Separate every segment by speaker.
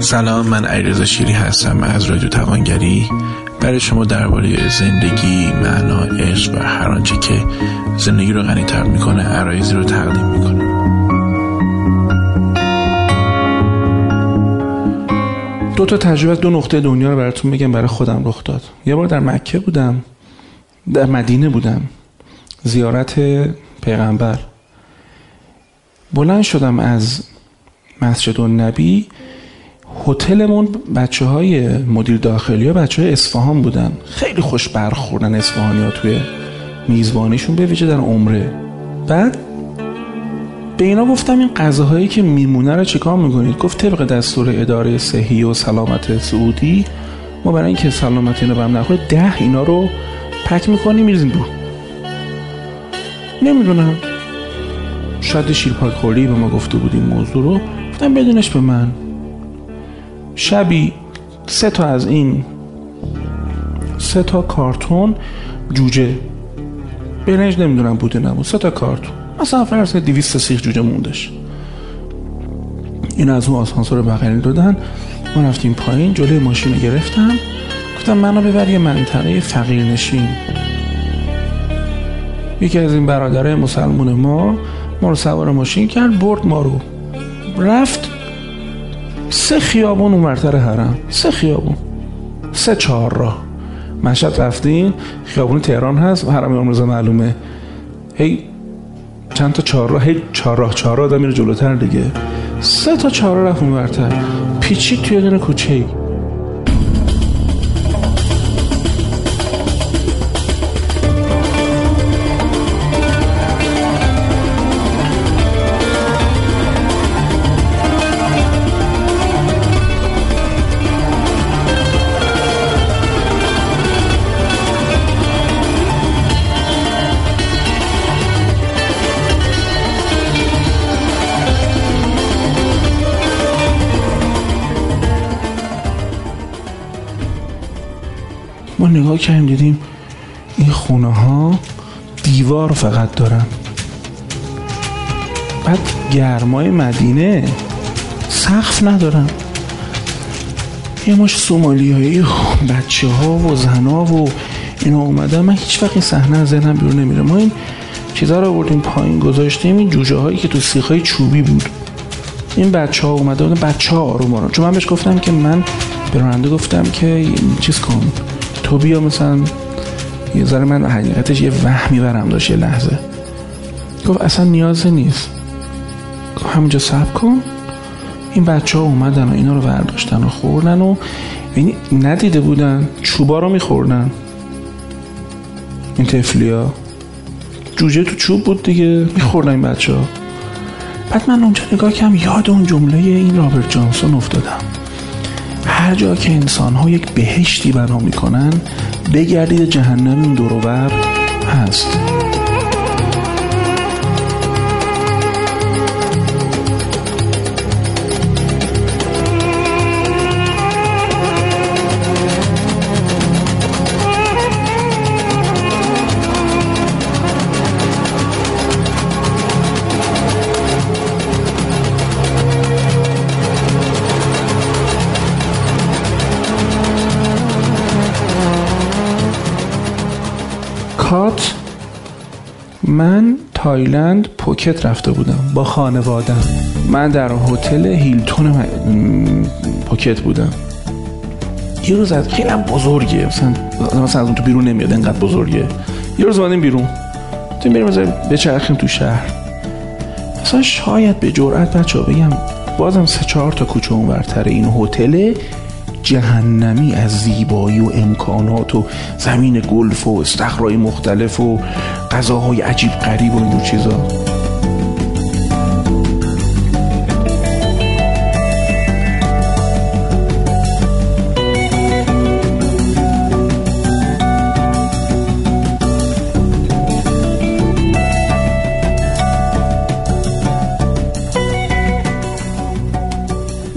Speaker 1: سلام من علیرضا شیری هستم از رادیو توانگری. برای شما درباره زندگی، معنا، عشق و هر آنچه که زندگی رو غنی‌تر می‌کنه عرایزی رو تقدیم می‌کنه. دو تا تجربه دو نقطه دنیا رو براتون بگم برای خودم رخ داد. یه بار در مکه بودم در مدینه بودم. زیارت پیغمبر. بلند شدم از مسجد النبی. هتلمون بچه های مدیر داخلی ها بچه های اصفهان بودن. خیلی خوش برخوردن اصفهانی ها توی میزبانیشون به ویژه در عمره. بعد به اینا گفتم این غذاهایی که میمونه رو چیکار می‌کنید؟ گفت طبق دستور اداره صحی و سلامت سعودی ما برای اینکه سلامت اینا برم نخوره ده اینا رو پک می‌کنیم میریزیم دور نمی‌دونم. شاید شیرپاک خوری به ما گفته بودیم موضوع رو. گفتم بدونش به من. شبی سه تا از این سه تا کارتون جوجه. برنج نمی‌دونم بوده نبود. سه تا کارتون. مثلا فرض 200 سیخ جوجه موندش. این از اون آسانسور بغلی دادن. ما رفتیم پایین جلوی ماشین رو گرفتم گفتم منو ببر یه منطقه فقیر نشین یکی از این برادرای مسلمون ما ما رو سوار ماشین کرد برد ما رو. رفت سه خیابون اونورتر حرم. سه خیابون. سه چهار راه. مشهد رفتیم خیابون تهران هست حرم امام معلومه. هی چند تا چهار راه هی چهار راه چهار راه آدم میره جلوتر دیگه. سه تا چهار راه رفت اونورتر پیچید توی دونه کوچه ما نگاه کردیم دیدیم این خونه ها دیوار فقط دارن. بعد گرمای مدینه سقف ندارن. یه ماش سومالیایی بچه ها و زن ها و اینا اومدن. من هیچ وقت این صحنه از ذهنم بیرون نمیره. ما این چیزا رو آوردیم پایین گذاشتیم. این جوجه هایی که تو سیخ های چوبی بود. این بچه ها اومده بودن. بچه ها آروم آروم. چون من بهش گفتم که من به راننده گفتم که چیز کن. تو بیا مثلا یه ذره من حقیقتش یه وهمی برم داشت یه لحظه. گفت اصلا نیازی نیست. همونجا سب کن. این بچه ها اومدن و اینا رو برداشتن و خوردن و یعنی ندیده بودن چوبا رو میخوردن. این تفلی ها جوجه تو چوب بود دیگه میخوردن این بچه ها بعد من اونجا نگاه کم یاد اون جمله این رابرت جانسون افتادم. هر جا که انسان ها یک بهشتی بنا می‌کنن بگردید جهنم این دوروبر هست. من تایلند پوکت رفته بودم با خانوادم من در هتل هیلتون م... پوکت بودم. یه روز از خیلی بزرگه. مثلا مثلا از اون تو بیرون نمیاد انقدر بزرگه. یه روز اومدیم بیرون. تو بریم مثلا بچرخیم تو شهر. مثلا شاید به جرئت بچه بگم بازم سه چهار تا کوچه اونورتر این هتل جهنمی از زیبایی و امکانات و زمین گلف و استخرای مختلف و غذاهای عجیب غریب و اینجور چیزا.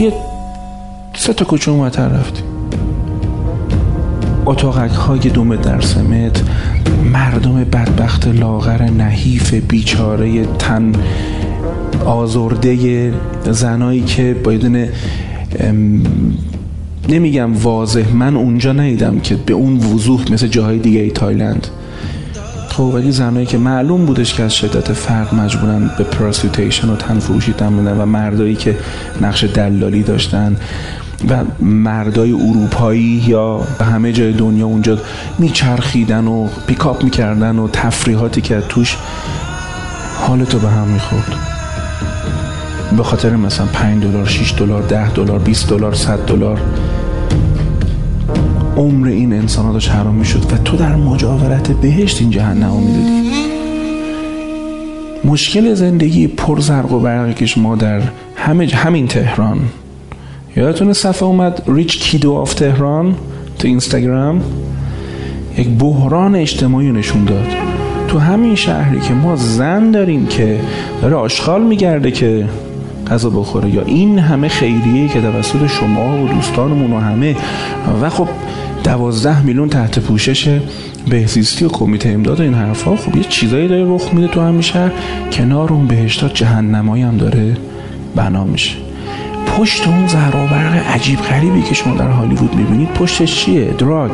Speaker 1: یه سه تا کوچه اونورتر رفتیم. اتاقک های دوم در سمت مردم بدبخت لاغر نحیف بیچاره تن آزرده زنایی که باید نمیگم واضح من اونجا ندیدم که به اون وضوح مثل جاهای دیگه ای تایلند. خب ولی زنایی که معلوم بودش که از شدت فرق مجبورن به پراستیوتیشن و تن فروشی و مردایی که نقش دلالی داشتن. و مردای اروپایی یا همه جای دنیا اونجا میچرخیدن و پیکاپ می‌کردن و تفریحاتی که توش حالتو به هم می‌خورد. به خاطر مثلا 5 دلار 6 دلار 10 دلار 20 دلار 100 دلار. عمر این انسان ها داشت حرام می‌شد و تو در مجاورت بهشت این جهنم می‌دادی. مشکل زندگی پر زرق و برقی که ما در همه همین تهران یادتونه صفحه اومد ریچ کیدو آف تهران تو اینستاگرام؟ یک بحران اجتماعی نشون داد. تو همین شهری که ما زن داریم که داره آشغال میگرده که غذا بخوره. یا این همه خیریه که توسط شما و دوستانمون و همه. و خب دوازده میلیون تحت پوشش بهزیستی و کمیته امداد و این حرفا خب یه چیزایی داره رخ میده تو همین شهر. کنار اون بهشتا جهنمایی هم داره بنا میشه. پشت اون زهرآورق عجیب غریبی که شما در هالیوود می‌بینید پشتش چیه؟ دراگ.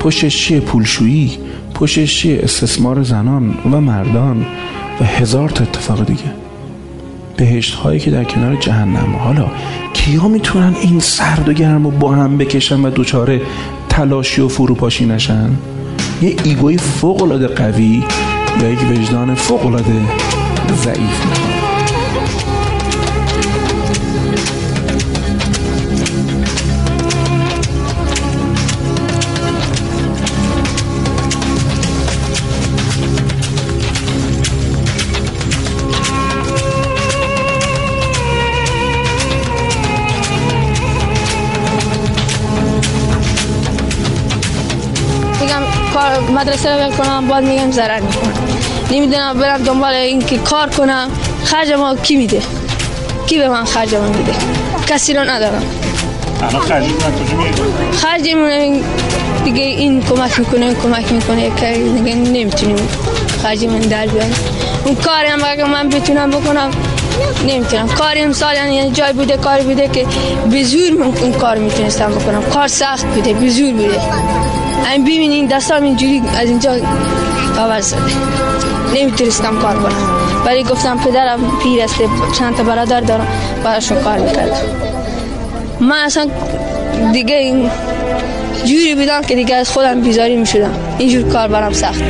Speaker 1: پشتش چیه؟ پولشویی. پشتش چیه؟ استثمار زنان و مردان و هزار تا اتفاق دیگه. بهشت هایی که در کنار جهنم. حالا کیا می‌تونن این سرد و گرم و با هم بکشن و دوچاره تلاشی و فروپاشی نشن؟ یه ایگوی فوق العاده قوی یا یک وجدان فوق العاده ضعیف می‌خوان
Speaker 2: مدرسه رو کنم باید میگم ضرر می‌کنم نمی‌دونم برم دنبال این که کار کنم. خرج ما کی میده؟ کی به من خرج من میده؟ کسی رو ندارم. خرج من دیگه این کمک می‌کنه این کمک می‌کنه که دیگه نمی‌تونیم خرج من در بیارم اون کاری هم اگه من بتونم بکنم نمی‌تونم. کاری امسال یعنی جای بوده کاری بوده که به زور من اون کار می‌تونستم بکنم. کار سخت بوده به زور بوده. این ببینین دستام اینجوری از اینجا کاور شده نمی‌تونستم کار کنم ولی گفتم پدرم پیر است چند تا برادر دارم براشون کار می‌کردم من اصلا دیگه این جوری بودم که دیگه از خودم بیزاری می‌شدم اینجور کار برام سخت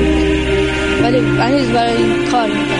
Speaker 2: ولی هنوز برای این کار می‌کنم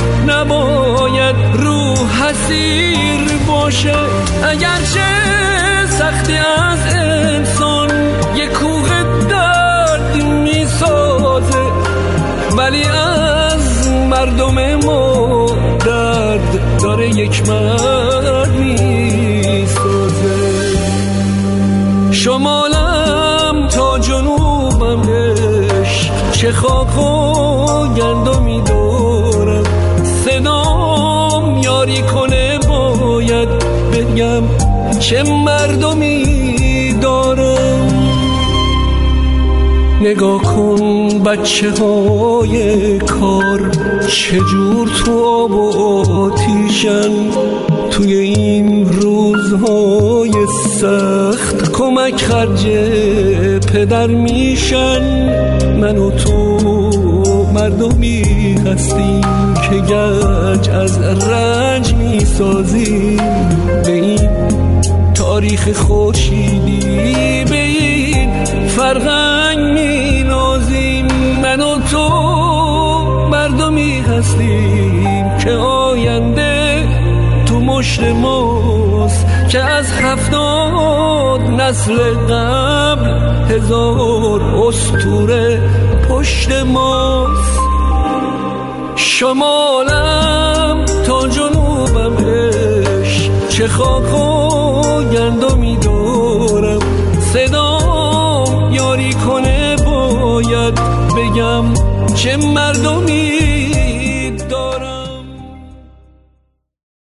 Speaker 3: نباید رو حسیر باشه. اگرچه سختی از انسان یه کوه درد می‌سازه ولی از مردم ما درد داره یک مرد. یاری کنه باید بگم چه مردمی دارم. نگاه کن بچه های کار چجور تو آب و آتیشن. توی این روزهای سخت کمک خرج پدر میشن. من و تو مردمی هستیم که گنج از رنج می‌سازیم. به این تاریخ خورشیدی به این فرهنگ می نازیم من و تو مردمی هستیم که آینده تو مشت ماست. که از هفتاد نسل قبل هزار استوره پشت ماست. شمالم تا جنوبم چه خاک و گندمی دارم صدام یاری کنه باید بگم چه مردمی